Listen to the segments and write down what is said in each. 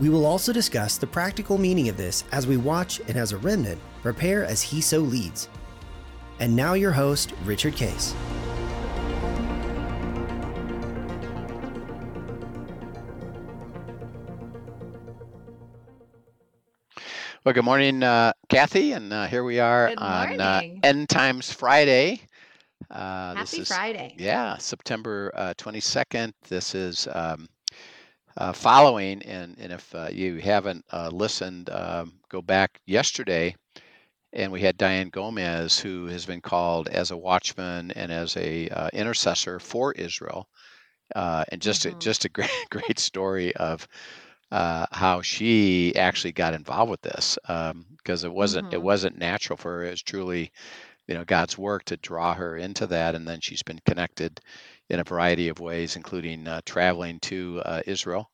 We will also discuss the practical meaning of this as we watch and as a remnant prepare as he so leads. And now, your host, Richard Case. Well, good morning, uh, Kathy, and uh, here we are Good on uh. End Times Friday. Uh, this Happy is Friday. yeah, September uh, 22nd. This is um, uh, following, and and if uh, you haven't uh, listened, um, go back yesterday, and we had Diane Gomez, who has been called as a watchman and as a uh, intercessor for Israel, uh, and just a, Mhm. just a great great story of uh, how she actually got involved with this because it wasn't it Mhm. wasn't natural for her. It was truly you know God's work to draw her into that, and then she's been connected in a variety of ways, including uh, traveling to uh, Israel.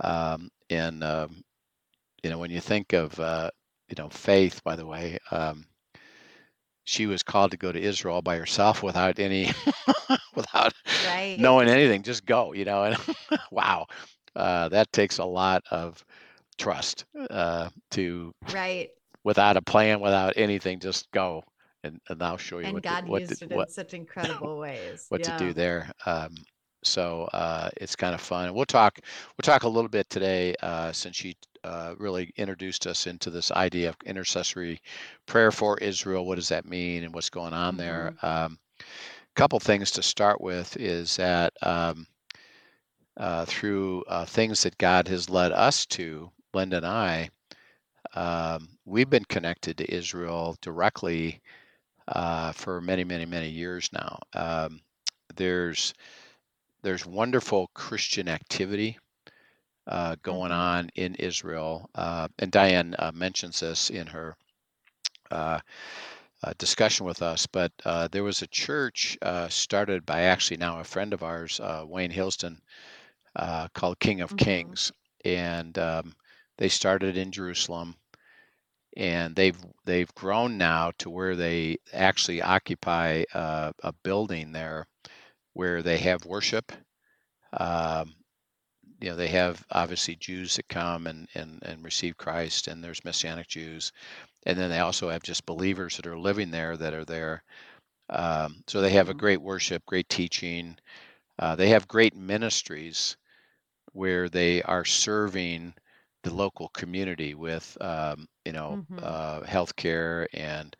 Um, and um, you know when you think of uh, you know faith, by the way. Um, she was called to go to Israel by herself without any, without Right. knowing anything. Just go, you know. And wow, uh, that takes a lot of trust uh, to Right. without a plan, without anything, just go, and, and I'll show you And what to, God what used to, it in such incredible ways. what to do there. Um, so uh, it's kind of fun. We'll talk. We'll talk a little bit today, uh, since she uh, really introduced us into this idea of intercessory prayer for Israel. What does that mean, and what's going on there? Um, couple things to start with is that um, uh, through uh, things that God has led us to, Linda and I, um, we've been connected to Israel directly uh, for many, many, many years now. Um, there's there's wonderful Christian activity uh, going Mhm. on in Israel, uh, and Diane uh, mentions this in her uh, uh, discussion with us. But uh, there was a church uh, started by actually now a friend of ours, uh, Wayne Hilsden, uh, called King of Mhm. Kings, and um, they started in Jerusalem, and they've they've grown now to where they actually occupy uh, a building there where they have worship. Um, you know, they have obviously Jews that come and, and, and receive Christ, and there's Messianic Jews, and then they also have just believers that are living there that are there. Um, so they have a Mhm. great worship, great teaching. Uh, they have great ministries where they are serving the local community with, um, you know, Mhm. uh, healthcare and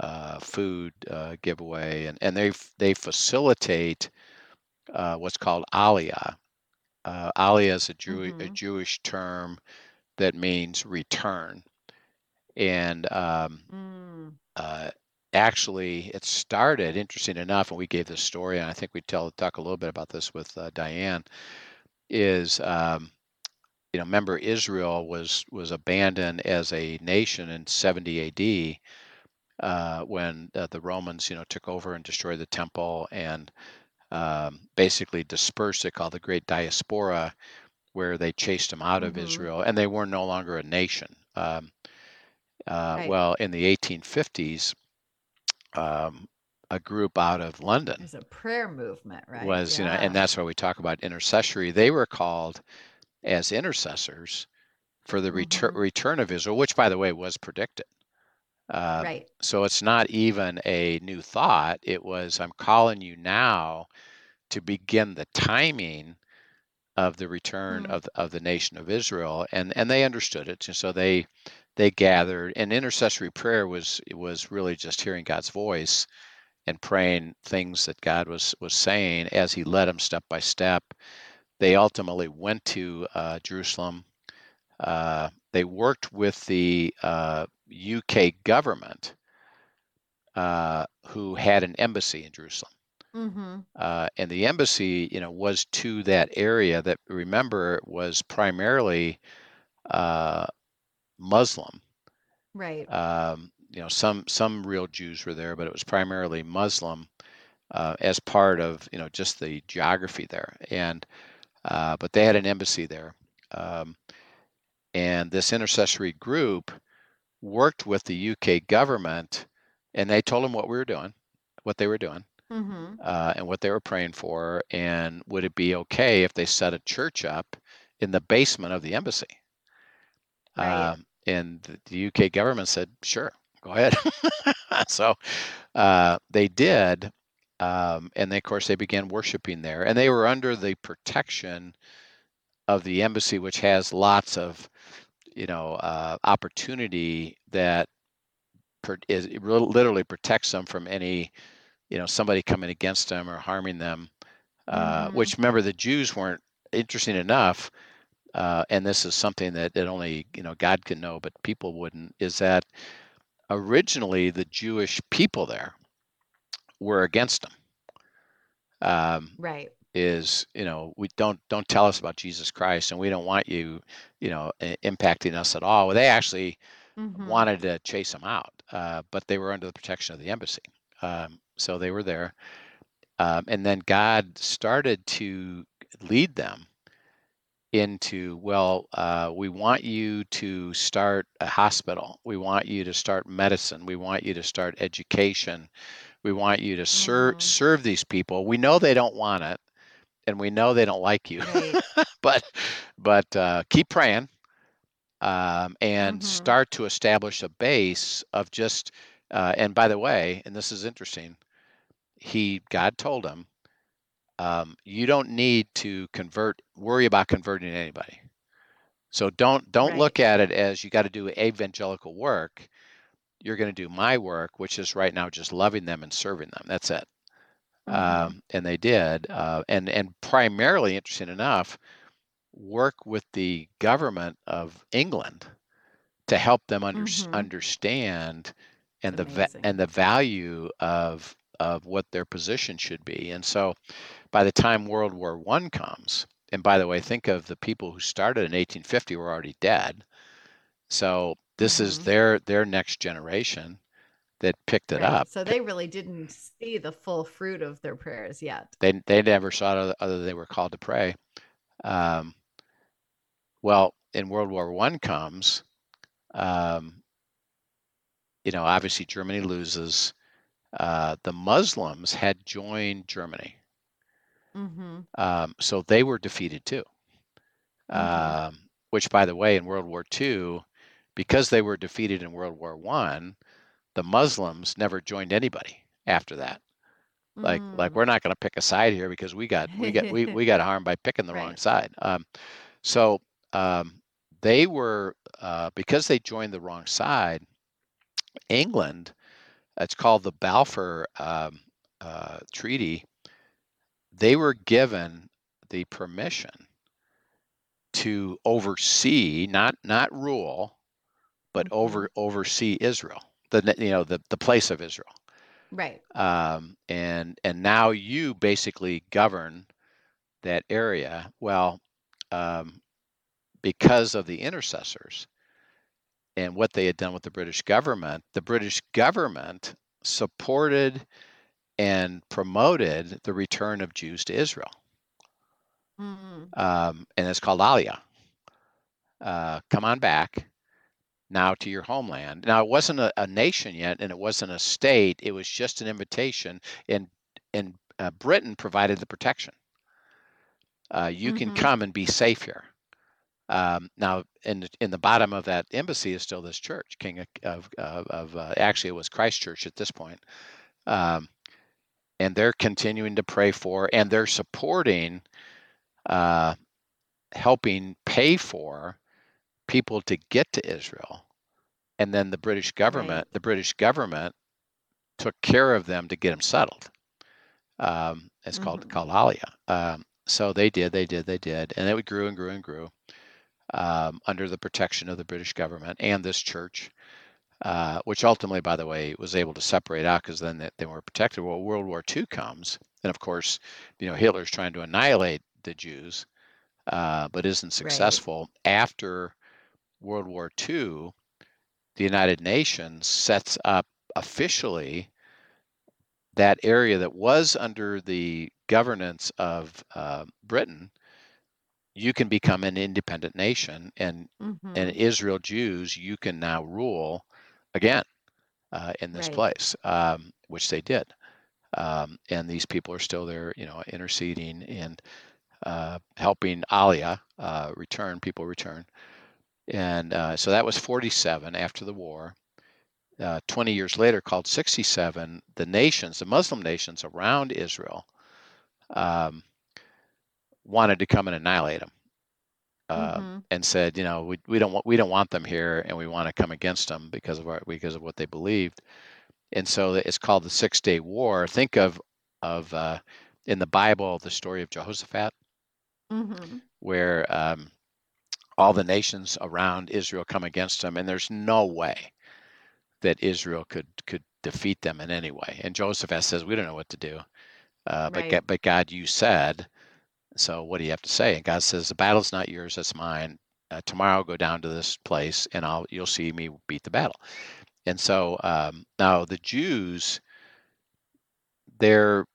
uh, food uh, giveaway, and and they they facilitate uh, what's called aliyah. Uh, aliyah is a, Jew- a Mhm. Jewish term that means return, and um, Mm. uh, actually it started interesting enough and we gave this story and i think we tell talk a little bit about this with uh, diane is um, you know remember israel was was abandoned as a nation in 70 ad uh, when uh, the romans you know took over and destroyed the temple and um, basically dispersed it called the great diaspora where they chased them out of Mhm. israel and they were no longer a nation um, uh, Right. well in the 1850s um, a group out of London was a prayer movement, right? was, you know, and that's why we talk about intercessory. They were called as intercessors for the return Mhm. return of Israel, which, by the way, was predicted. Um, Right. so it's not even a new thought. It was, I'm calling you now to begin the timing of the return Mm. of of the nation of Israel, and and they understood it, and so they they gathered. And intercessory prayer was was really just hearing God's voice and praying things that God was was saying as He led them step by step. They ultimately went to uh, Jerusalem. Uh, they worked with the uh, UK government, uh, who had an embassy in Jerusalem. Mhm. Uh, and the embassy, you know, was to that area that remember was primarily uh, Muslim, Right. Um, you know, some some real Jews were there, but it was primarily Muslim uh, as part of you know just the geography there. And uh, but they had an embassy there, um, and this intercessory group worked with the UK government, and they told them what we were doing, what they were doing, Mm-hmm. uh, and what they were praying for, and would it be okay if they set a church up in the basement of the embassy? Right. Um, and the, the UK government said, sure, go ahead. so uh, they did. Um, and they, of course, they began worshiping there. And they were under the protection of the embassy, which has lots of, you know, uh, opportunity that per, is literally protects them from any, you know, somebody coming against them or harming them. Uh, Mhm. Which remember, the Jews weren't interesting enough uh, and this is something that, that only you know God can know, but people wouldn't. Is that originally the Jewish people there were against them? Um, Right. is you know we don't don't tell us about Jesus Christ, and we don't want you you know impacting us at all. Well, they actually Mm-hmm. wanted to chase them out, uh, but they were under the protection of the embassy, um, so they were there. Um, and then God started to lead them into well uh, we want you to start a hospital we want you to start medicine we want you to start education we want you to serve Mm. serve these people we know they don't want it and we know they don't like you Right. but but uh, keep praying um, and Mhm. start to establish a base of just uh, and by the way and this is interesting he god told him um, you don't need to convert worry about converting anybody so don't don't Right. look at it as you got to do evangelical work you're going to do my work which is right now just loving them and serving them. That's it. Mhm. um, and they did uh, and and primarily interesting enough work with the government of england to help them under, Mhm. understand and the va- and the value of of what their position should be. And so by the time world war one comes and by the way think of the people who started in 1850 were already dead. So this is Mhm. their their next generation that picked it Right. up So they really didn't see the full fruit of their prayers yet. they they never saw it other, other than they were called to pray um, well in world war one comes um, you know obviously germany loses uh, the muslims had joined germany Mm-hmm. um, so they were defeated too Mhm. um, which by the way in world war ii because they were defeated in world war one the muslims never joined anybody after that. Like like Mm. we're not going to pick a side here because we got we got we, we got harmed by picking the wrong side. Um, so um, they were uh, because they joined the wrong side england it's called the balfour um, uh, treaty they were given the permission to oversee not not rule but Mhm. over oversee israel the you know the, the place of israel Right. um, and and now you basically govern that area. Well, um, because of the intercessors and what they had done with the British government, the British government supported and promoted the return of Jews to Israel, Mm. um, and it's called Aliyah. Uh, come on back now to your homeland. Now it wasn't a, a nation yet, and it wasn't a state. It was just an invitation, and and uh, Britain provided the protection. Uh, you can Mhm. come and be safe here. Um, now, in the, in the bottom of that embassy is still this church, King of of, of, of uh, actually it was Christ Church at this point, um, and they're continuing to pray for, and they're supporting, uh, helping pay for people to get to Israel, and then the British government, the British government, took care of them to get them settled. Um, it's called Mhm. called Aliyah. Um, so they did, they did, they did, and it grew and grew and grew um, under the protection of the British government and this church, uh, which ultimately, by the way, was able to separate out because then they, they were protected. Well, World War II comes, and of course, you know Hitler's trying to annihilate the Jews, uh, but isn't successful. After World War II, the United Nations sets up officially that area that was under the governance of uh, Britain, you can become an independent nation, and Mhm. and Israel Jews, you can now rule again uh, in this Right. place, um, which they did. Um, and these people are still there, you know, interceding and uh, helping Aliyah uh, return, people return. And uh, so that was 47 after the war. Uh, 20 years later, called 67, the nations, the Muslim nations around Israel, um, wanted to come and annihilate them uh, Mhm. and said, you know, we, we don't want we don't want them here, and we want to come against them because of our because of what they believed. And so it's called the Six Day War. Think of of uh, in the Bible the story of Jehoshaphat, Mhm. where um, all the nations around Israel come against them, and there's no way that Israel could could defeat them in any way. And Jehoshaphat says, we don't know what to do, uh, but Right. God, but God, you said. So what do you have to say? And God says, the battle's not yours, it's mine. Uh, tomorrow I'll go down to this place and I'll you'll see me beat the battle. And so um, now the Jews, they're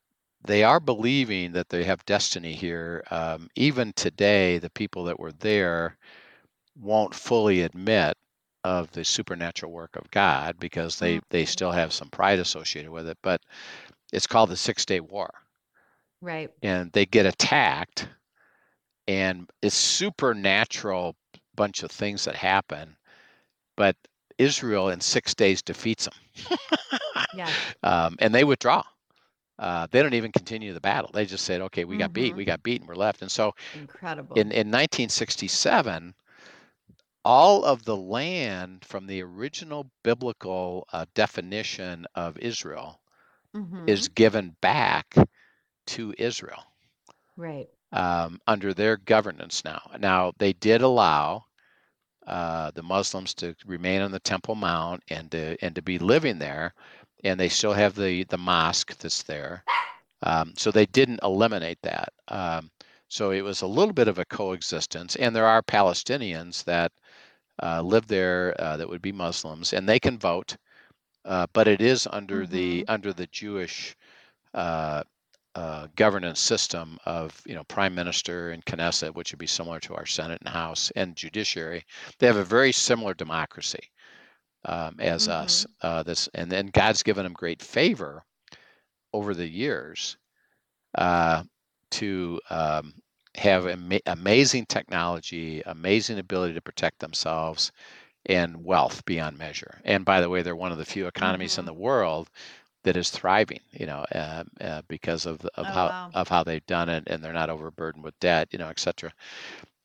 they are believing that they have destiny here. Um, even today, the people that were there won't fully admit of the supernatural work of God because they they Mhm. still have some pride associated with it. But it's called the Six Day War Right. and they get attacked and it's supernatural bunch of things that happen but israel in six days defeats them Yeah. um, and they withdraw uh, they don't even continue the battle they just said okay we got beat Mhm. we got beat and we're left and so Incredible. in, in 1967 all of the land from the original biblical uh, definition of israel Mhm. is given back to israel right. um, under their governance now. Now, they did allow uh, the Muslims to remain on the Temple Mount and to and to be living there, and they still have the the mosque that's there. Um, so they didn't eliminate that. Um, so it was a little bit of a coexistence, and there are Palestinians that uh, live there uh, that would be Muslims, and they can vote, uh, but it is under the under the Jewish uh, uh, governance system of you know prime minister and Knesset, which would be similar to our Senate and House and judiciary. They have a very similar democracy um, as us. Uh, this and then God's given them great favor over the years uh, to um, have ama- amazing technology, amazing ability to protect themselves, and wealth beyond measure. And by the way, they're one of the few economies in Mhm. the world that is thriving. You know, uh, uh, because of of Oh, how wow. of how they've done it, and they're not overburdened with debt. You know, et cetera.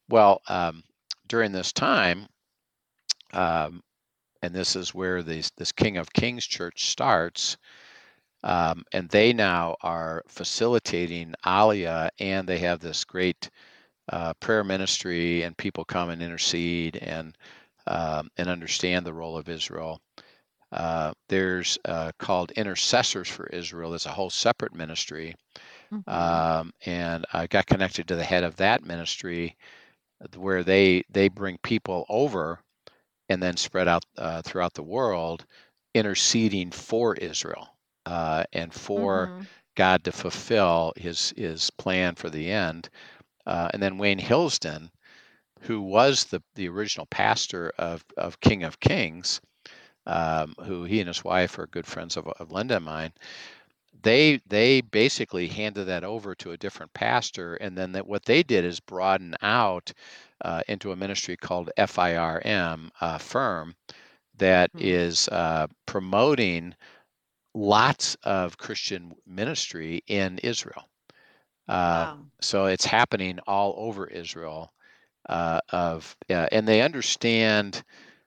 Well, um, during this time, um, and this is where these this King of Kings church starts. Um, and they now are facilitating Aliyah, and they have this great uh, prayer ministry, and people come and intercede and um, and understand the role of Israel. Uh, there's uh, called Intercessors for Israel. There's a whole separate ministry, Mhm. um, and I got connected to the head of that ministry, where they they bring people over and then spread out uh, throughout the world, interceding for Israel uh, and for Mhm. God to fulfill His His plan for the end. Uh, and then Wayne Hilsden, who was the the original pastor of of King of Kings, um, who he and his wife are good friends of, of Linda and mine. They they basically handed that over to a different pastor, and then that what they did is broaden out uh, into a ministry called FIRM uh, Firm that Mhm. is uh, promoting lots of Christian ministry in Israel. Uh, Wow. so it's happening all over Israel. Uh, of uh, and they understand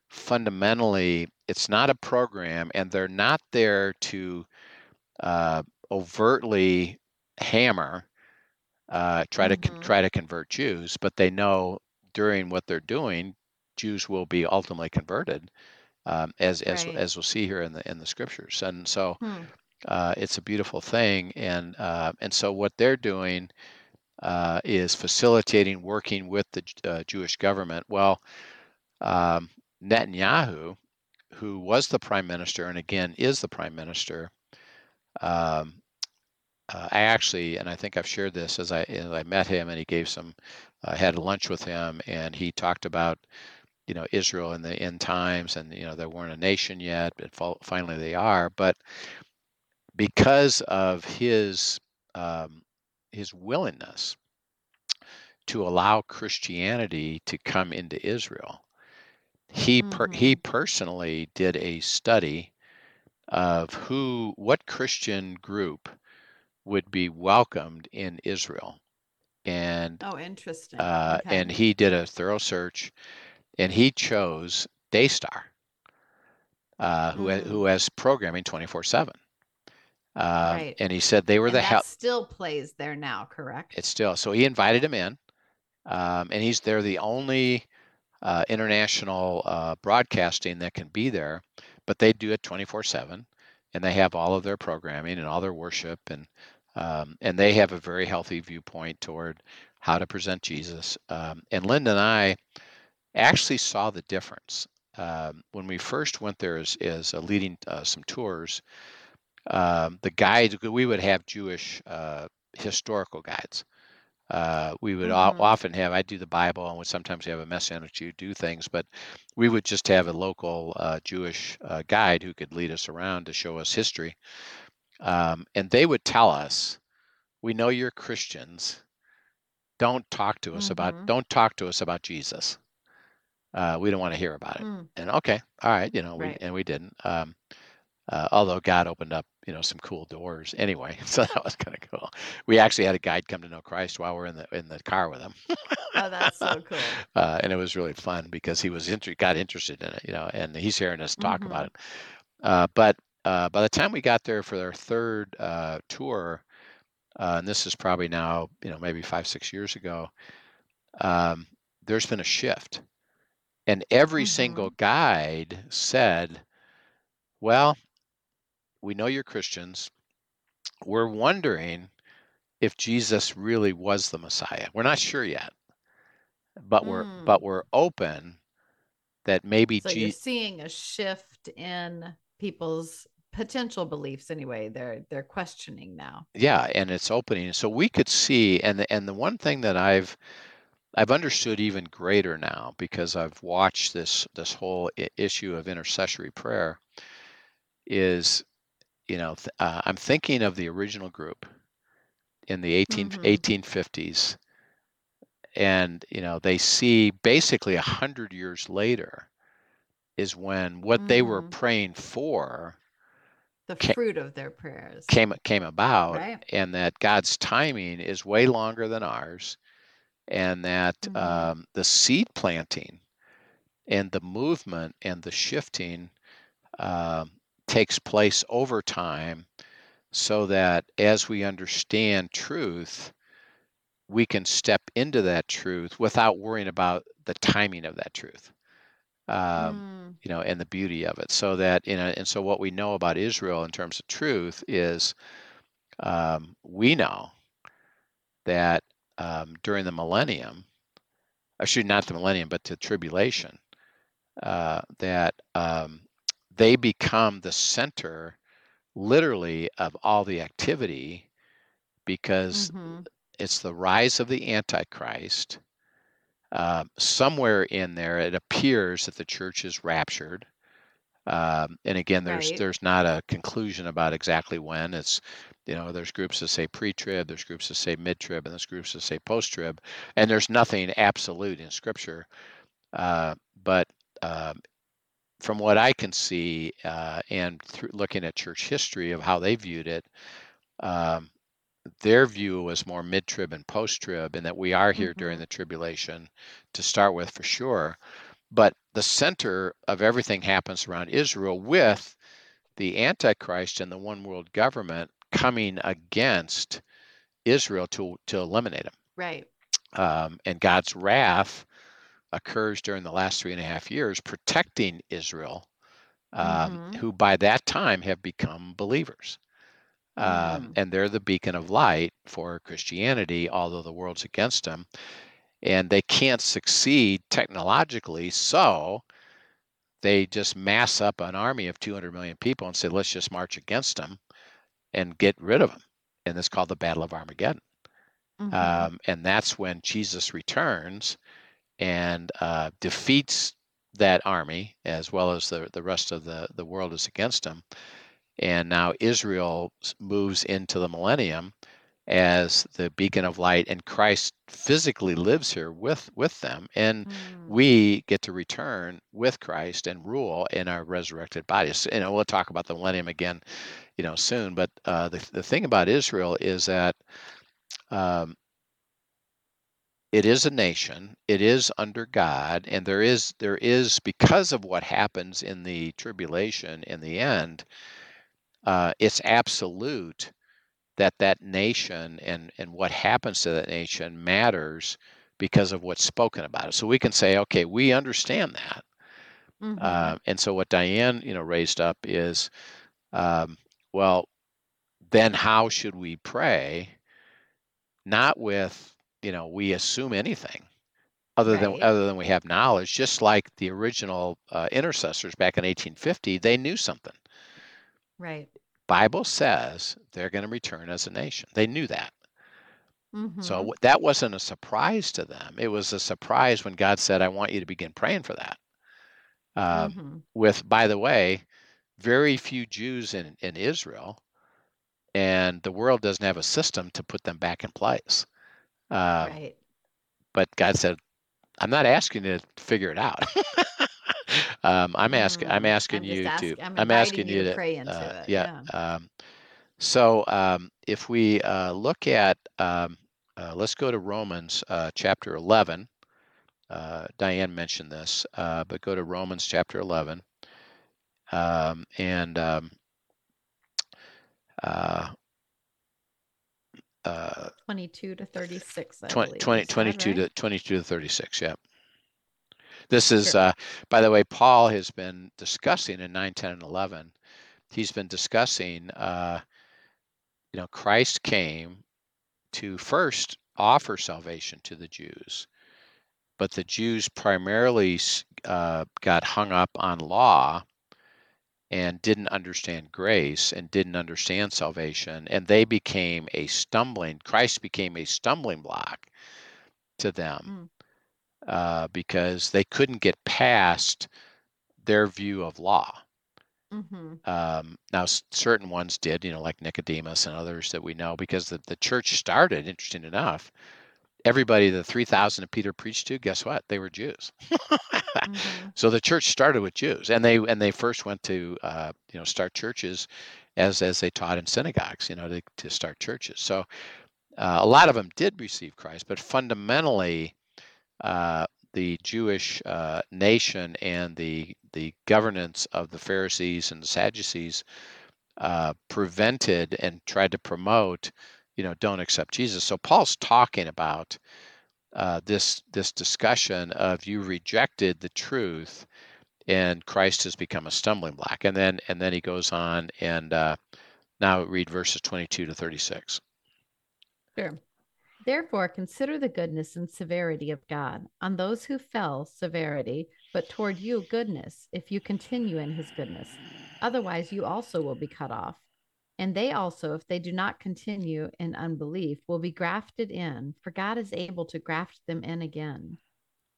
fundamentally it's not a program, and they're not there to uh, overtly hammer uh, try to con- Mhm. try to convert Jews, but they know during what they're doing, Jews will be ultimately converted, um, as as Right. as we'll see here in the in the scriptures. And so Hmm. uh, it's a beautiful thing. And uh, and so what they're doing uh, is facilitating working with the uh, Jewish government. Well, um, Netanyahu, who was the prime minister and again is the prime minister. Um, uh, I actually, and I think I've shared this as I as I met him and he gave some, I had lunch with him and he talked about, you know, Israel in the end times and you know they weren't a nation yet, but finally they are. But because of his um, his willingness to allow Christianity to come into Israel, he per, he Mm-hmm. personally did a study of who what Christian group would be welcomed in Israel, and Oh, interesting. uh, Okay. and he did a thorough search, and he chose Daystar, uh, who ha- Mm, who has programming twenty four seven. Um, right. and he said they were And the help. still plays there now, correct? It's still so he invited him in, um, and he's they're the only uh, international uh, broadcasting that can be there, but they do it 24/7, and they have all of their programming and all their worship, and um, and they have a very healthy viewpoint toward how to present Jesus. Um, and Linda and I actually saw the difference um, when we first went there as, as uh, leading uh, some tours. Um, the guides we would have Jewish uh, historical guides. Uh, we would Mm-hmm. often have I do the Bible and would sometimes have a messianic Jew do things, but we would just have a local uh, Jewish uh, guide who could lead us around to show us history, um, and they would tell us, "We know you're Christians. Don't talk to us about Mm-hmm. don't talk to us about Jesus. Uh, we don't want to hear about it." Mm, And okay, all right, you know, we right. and we didn't. Um, uh, although God opened up, you know, some cool doors anyway, so that was kind of cool. We actually had a guide come to know Christ while we're in the in the car with him, Oh, that's so cool. uh, and it was really fun because he was inter- got interested in it, you know, and he's hearing us talk about Mm-hmm. it. Uh, but uh, by the time we got there for our third uh, tour, uh, and this is probably now, you know, maybe five six years ago, um, there's been a shift, and every single Mm-hmm. guide said, "Well, we know you're Christians. We're wondering if Jesus really was the Messiah. We're not sure yet, but we're Mm. but we're open that maybe So you're seeing a shift in people's potential beliefs anyway. They're they're questioning now. yeah, and it's opening. So we could see, and the, and the one thing that I've I've understood even greater now because I've watched this this whole issue of intercessory prayer is, you know, th- uh, I'm thinking of the original group in the 18 Mhm. 1850s and you know they see basically a hundred years later is when what they were Mhm. praying for The Ca- fruit of their prayers. came came about Right. and that God's timing is way longer than ours and that Mhm. um, the seed planting and the movement and the shifting um, takes place over time so that as we understand truth we can step into that truth without worrying about the timing of that truth um, Mm, you know and the beauty of it so that you know and so what we know about israel in terms of truth is um, we know that um, during the millennium actually not the millennium but the tribulation uh, that um, they become the center literally of all the activity because mhm. it's the rise of the antichrist um, somewhere in there it appears that the church is raptured um, and again there's Right. there's not a conclusion about exactly when it's you know there's groups that say pre-trib there's groups that say mid-trib and there's groups that say post-trib and there's nothing absolute in scripture uh, but um, from what i can see uh, and through looking at church history of how they viewed it um, their view was more mid-trib and post-trib and that we are here during Mhm. the tribulation to start with for sure but the center of everything happens around israel with the antichrist and the one world government coming against israel to to eliminate them Right. um, and god's wrath occurs during the last three and a half years protecting israel um, Mhm. who by that time have become believers um, Mm. and they're the beacon of light for Christianity, although the world's against them, and they can't succeed technologically. So they just mass up an army of 200 million people and say, let's just march against them and get rid of them. And it's called the Battle of Armageddon. Mhm. Um, and that's when Jesus returns and uh, defeats that army as well as the, the rest of the, the world is against him. And now Israel moves into the millennium as the beacon of light, and Christ physically lives here with, with them. And Mm. we get to return with Christ and rule in our resurrected bodies. You know, we'll talk about the millennium again, you know, soon. But uh, the the thing about Israel is that um, it is a nation. It is under God, and there is there is because of what happens in the tribulation in the end. Uh, it's absolute that that nation and and what happens to that nation matters because of what's spoken about it. So we can say, okay, we understand that. Mhm. Uh, and so what Diane, you know, raised up is, um, well, then how should we pray? Not with, you know, we assume anything other than other than we have knowledge. Just like the original uh, intercessors back in 1850, they knew something. Right. Bible says they're going to return as a nation. They knew that. So Mhm. w- that wasn't a surprise to them. It was a surprise when God said, "I want you to begin praying for that." Um, Mhm. with by the way very few jews in, in israel and the world doesn't have a system to put them back in place um, right. but god said i'm not asking you to figure it out um, i'm asking i'm asking I'm you ask- to I'm i'm asking you to pray into uh, it, yeah, Um, so um, if we uh, look at um, uh, let's go to romans uh, chapter 11 uh, diane mentioned this uh, but go to romans chapter 11 um, and um, uh, uh, 22 to 36, I 20, believe. 20 22 right? to 22 to 36 yeah this is Sure. uh, by the way paul has been discussing in 9 10 and 11 he's been discussing uh, you know christ came to first offer salvation to the jews but the jews primarily uh, got hung up on law and didn't understand grace and didn't understand salvation and they became a stumbling christ became a stumbling block to them uh, because they couldn't get past their view of law Mhm. um, now certain ones did you know like nicodemus and others that we know because the, the church started interesting enough everybody the 3000 that peter preached to guess what they were jews Mhm. so the church started with jews and they and they first went to uh, you know start churches as as they taught in synagogues you know to, to start churches so uh, a lot of them did receive christ but fundamentally uh, the jewish uh, nation and the the governance of the pharisees and the sadducees uh, prevented and tried to promote you know don't accept jesus so paul's talking about uh, this this discussion of you rejected the truth and Christ has become a stumbling block. And then and then he goes on and uh, now read verses 22 to 36. Sure. Therefore, consider the goodness and severity of God. On those who fell, severity, but toward you, goodness, if you continue in his goodness. Otherwise, you also will be cut off. And they also, if they do not continue in unbelief, will be grafted in, for God is able to graft them in again.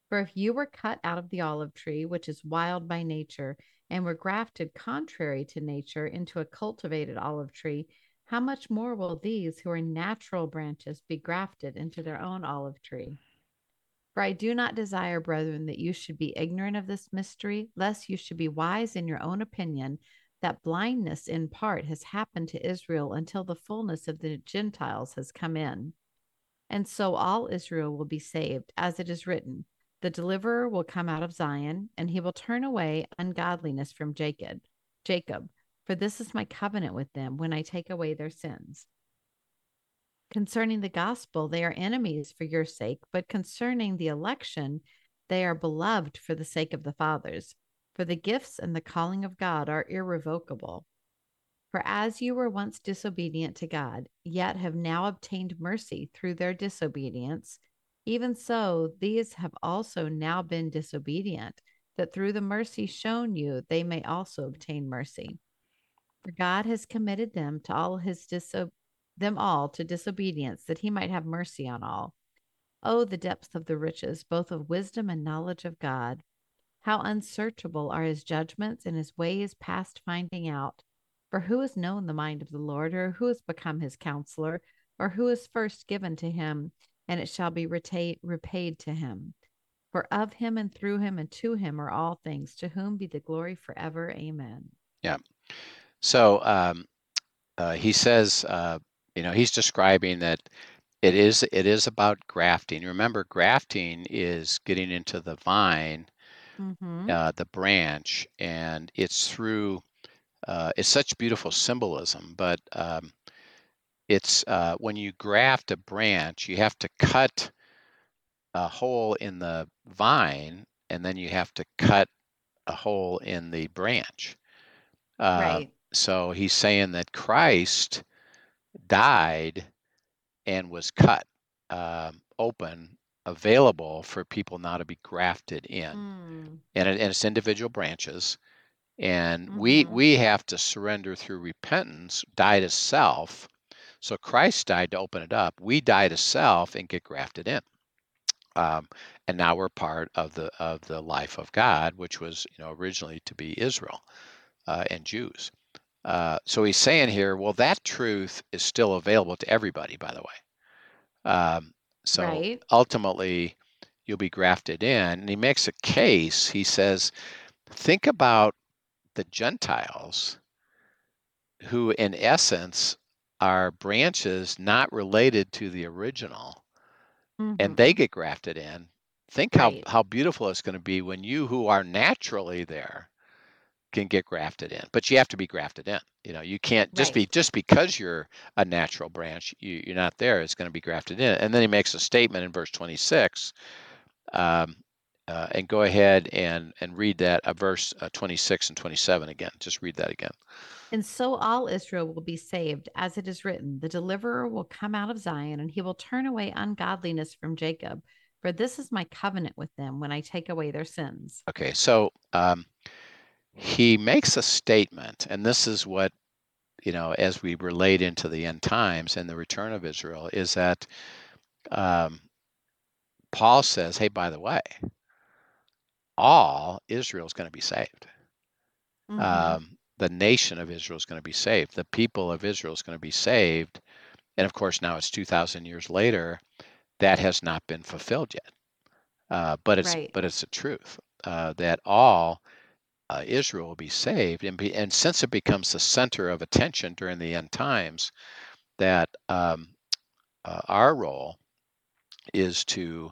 For if you were cut out of the olive tree, which is wild by nature, and were grafted contrary to nature into a cultivated olive tree, how much more will these who are natural branches be grafted into their own olive tree? For I do not desire, brethren, that you should be ignorant of this mystery, lest you should be wise in your own opinion, that blindness in part has happened to Israel until the fullness of the Gentiles has come in. And so all Israel will be saved, as it is written The deliverer will come out of Zion, and he will turn away ungodliness from Jacob. Jacob, for this is my covenant with them when I take away their sins. Concerning the gospel, they are enemies for your sake, but concerning the election, they are beloved for the sake of the fathers. For the gifts and the calling of God are irrevocable. For as you were once disobedient to God, yet have now obtained mercy through their disobedience, even so these have also now been disobedient, that through the mercy shown you, they may also obtain mercy. For God has committed them to all his diso- them all to disobedience, that he might have mercy on all. Oh, the depth of the riches, both of wisdom and knowledge of God! How unsearchable are his judgments, and his ways past finding out. For who has known the mind of the Lord, or who has become his counselor, or who is first given to him, and it shall be reta- repaid to him? For of him and through him and to him are all things, to whom be the glory forever. Amen. Yeah. So um, uh, he says, uh, you know, he's describing that it is it is about grafting. Remember, grafting is getting into the vine, Mm-hmm. uh, the branch, and it's through. Uh, it's such beautiful symbolism, but um, it's uh, when you graft a branch, you have to cut a hole in the vine, and then you have to cut a hole in the branch. Uh, right. So he's saying that Christ died and was cut um, open, available for people now to be grafted in, Mm. and, it, and it's individual branches. And we Mhm. we have to surrender through repentance, die to self. So Christ died to open it up. We die to self and get grafted in. Um, and now we're part of the of the life of God, which was you know originally to be Israel uh, and Jews. Uh, so he's saying here, well, that truth is still available to everybody, by the way. Um, so Right. ultimately, you'll be grafted in. And he makes a case. He says, think about the Gentiles, who in essence are branches not related to the original, and Mhm. they get grafted in. Think how, how beautiful it's going to be when you, who are naturally there, can get grafted in. But you have to be grafted in. You know, you can't just be just because you're a natural branch, you, you're not there. It's going to be grafted in. And then he makes a statement in verse 26. Um, uh, and go ahead and and read that uh, verse uh, 26 and 27 again. Just read that again. And so all Israel will be saved, as it is written The deliverer will come out of Zion, and he will turn away ungodliness from Jacob. For this is my covenant with them when I take away their sins. Okay, so um, he makes a statement, and this is what you know as we relate into the end times and the return of Israel is that um, Paul says, "Hey, by the way, all Israel is going to be saved. Mhm. Um, the nation of Israel is going to be saved. The people of Israel is going to be saved." And of course, now it's two thousand years later. That has not been fulfilled yet, uh, but it's Right. but it's the truth uh, that all uh, Israel will be saved, and be, and since it becomes the center of attention during the end times, that um, uh, our role is to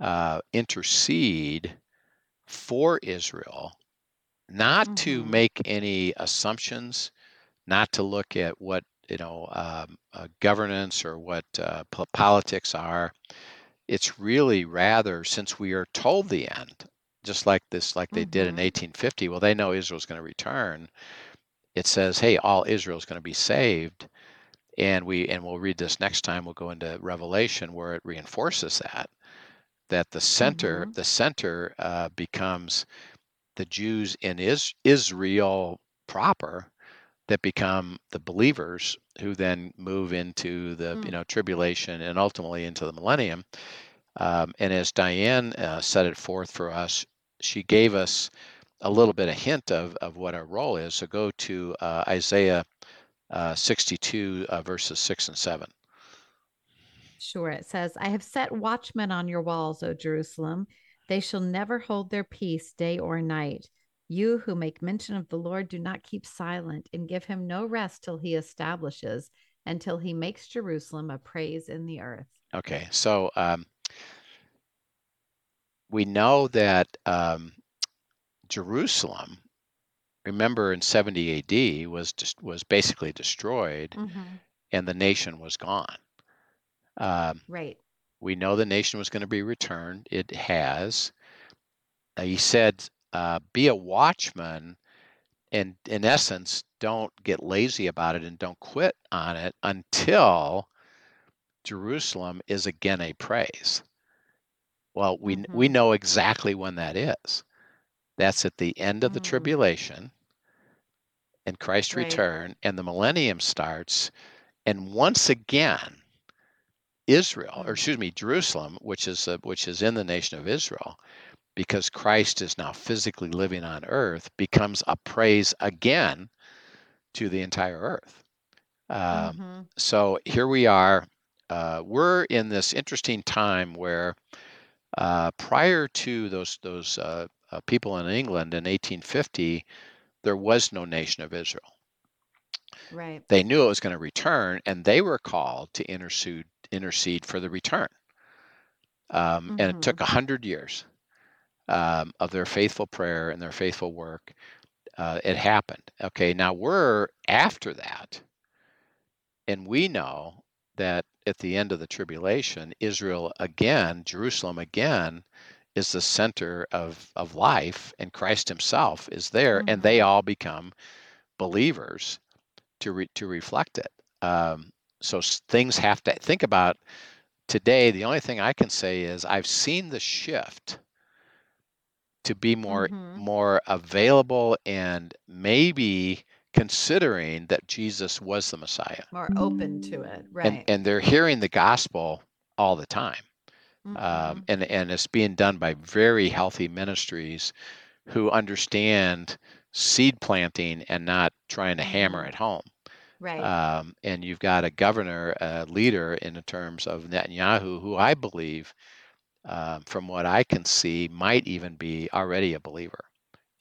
uh, intercede for Israel, not to Mhm. make any assumptions, not to look at what you know um, uh, governance or what uh, po- politics are. It's really rather since we are told the end, just like this, like they did in Mhm. 1850. Well, they know Israel's going to return. It says, "Hey, all Israel's going to be saved," and we and we'll read this next time. We'll go into Revelation where it reinforces that that the center Mhm. the center uh, becomes the Jews in is, Israel proper that become the believers who then move into the you Mm. know tribulation and ultimately into the millennium. Um, and as Diane uh, set it forth for us, she gave us a little bit of hint of, of what our role is. So go to uh, Isaiah uh, 62 uh, verses 6 and 7. Sure. It says, I have set watchmen on your walls, O Jerusalem. They shall never hold their peace day or night. You who make mention of the Lord, do not keep silent and give him no rest till he establishes, until he makes Jerusalem a praise in the earth. Okay, so um, we know that um, Jerusalem, remember in 70 AD, was just was basically destroyed, Mhm. and the nation was gone. Um, Right. we know the nation was going to be returned. It has. Uh, he said, uh, "Be a watchman," and in essence, don't get lazy about it and don't quit on it until Jerusalem is again a praise. Well, we we Mhm. know exactly when that is. That's at the end of the Mm. tribulation and Christ's Right. return, and the millennium starts. And once again, Israel, or Mm. excuse me, Jerusalem, which is uh, which is in the nation of Israel, because Christ is now physically living on earth, becomes a praise again to the entire earth. Um, Mhm. so here we are. Uh, we're in this interesting time where, uh, prior to those those uh, uh, people in England in 1850, there was no nation of Israel. Right. They knew it was going to return, and they were called to intercede intercede for the return. Um, and it took a hundred years um, of their faithful prayer and their faithful work. Uh, it happened. Okay, now we're after that, and we know that at the end of the tribulation, Israel again, Jerusalem again, is the center of of life, and Christ Himself is there, and they Mhm. all become believers to re, to reflect it. Um, so things have to think about today. The only thing I can say is I've seen the shift to be more Mhm. more available and maybe considering that Jesus was the Messiah. More open to it. And Right. and they're hearing the gospel all the time. Um, Mhm. and and it's being done by very healthy ministries who understand seed planting and not trying to hammer Mhm. it home. Right. Um, and you've got a governor, a leader in the terms of Netanyahu, who I believe, um, from what I can see, might even be already a believer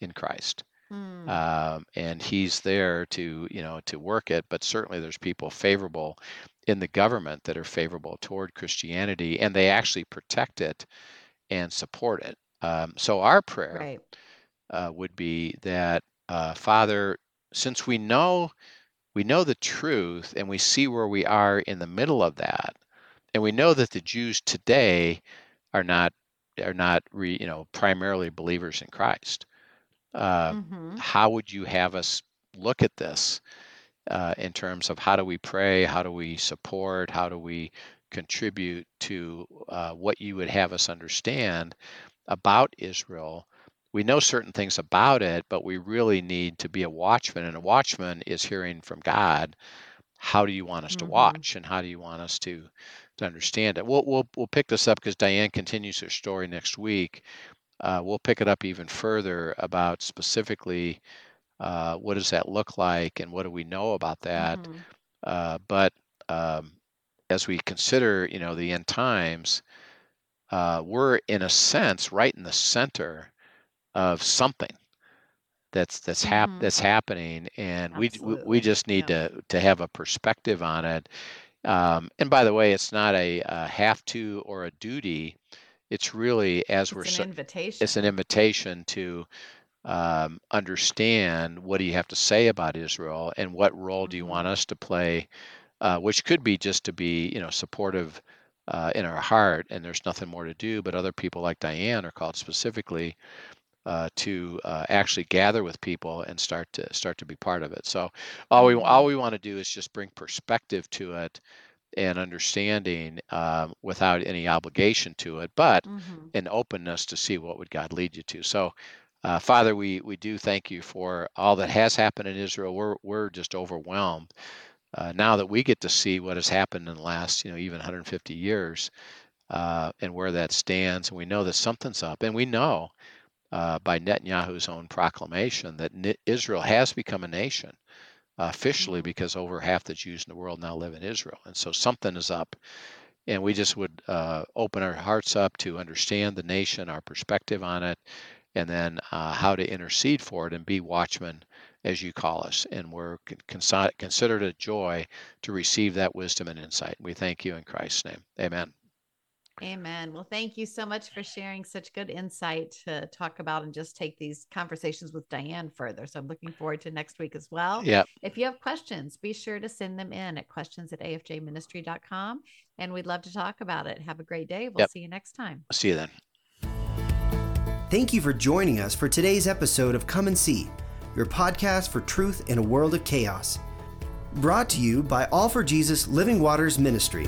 in Christ. Mm. Um, and he's there to, you know, to work it. But certainly, there's people favorable in the government that are favorable toward Christianity, and they actually protect it and support it. Um, so our prayer Right. uh, would be that uh, Father, since we know we know the truth and we see where we are in the middle of that, and we know that the Jews today are not are not re, you know primarily believers in Christ. Uh, Mhm. how would you have us look at this uh, in terms of how do we pray, how do we support, how do we contribute to uh, what you would have us understand about Israel? We know certain things about it, but we really need to be a watchman, and a watchman is hearing from God. How do you want us to Mhm. watch, and how do you want us to to understand it? We'll we'll we'll pick this up because Diane continues her story next week. Uh, we'll pick it up even further about specifically uh, what does that look like and what do we know about that. Mhm. Uh, but um, as we consider, you know, the end times, uh, we're in a sense right in the center of something that's that's hap- Mhm. that's happening, and we, we we just need Yeah. to to have a perspective on it. Um, and by the way, it's not a, a have to or a duty. It's really as we're It's so, an invitation. it's an invitation to um, understand what do you have to say about Israel and what role do you want Mhm. us to play, uh, which could be just to be you know supportive uh, in our heart, and there's nothing more to do. But other people like Diane are called specifically uh, to uh, actually gather with people and start to start to be part of it. So all we all Mhm. we want to do is just bring perspective to it and understanding um, without any obligation to it, but Mhm. an openness to see what would God lead you to. So, uh, Father, we we do thank you for all that has happened in Israel. We're we're just overwhelmed uh, now that we get to see what has happened in the last, you know, even 150 years, uh, and where that stands. And we know that something's up, and we know uh, by Netanyahu's own proclamation that Israel has become a nation officially Mhm. because over half the Jews in the world now live in Israel. And so something is up. And we just would uh, open our hearts up to understand the nation, our perspective on it, and then uh, how to intercede for it and be watchmen as you call us. And we're con- considered a joy to receive that wisdom and insight. We thank you in Christ's name. Amen. Amen. Well, thank you so much for sharing such good insight to talk about and just take these conversations with Diane further. So I'm looking forward to next week as well. Yeah. If you have questions, be sure to send them in at questions at afjministry.com. And we'd love to talk about it. Have a great day. We'll Yep. see you next time. See you then. Thank you for joining us for today's episode of Come and See, your podcast for truth in a world of chaos. Brought to you by All for Jesus Living Waters Ministry.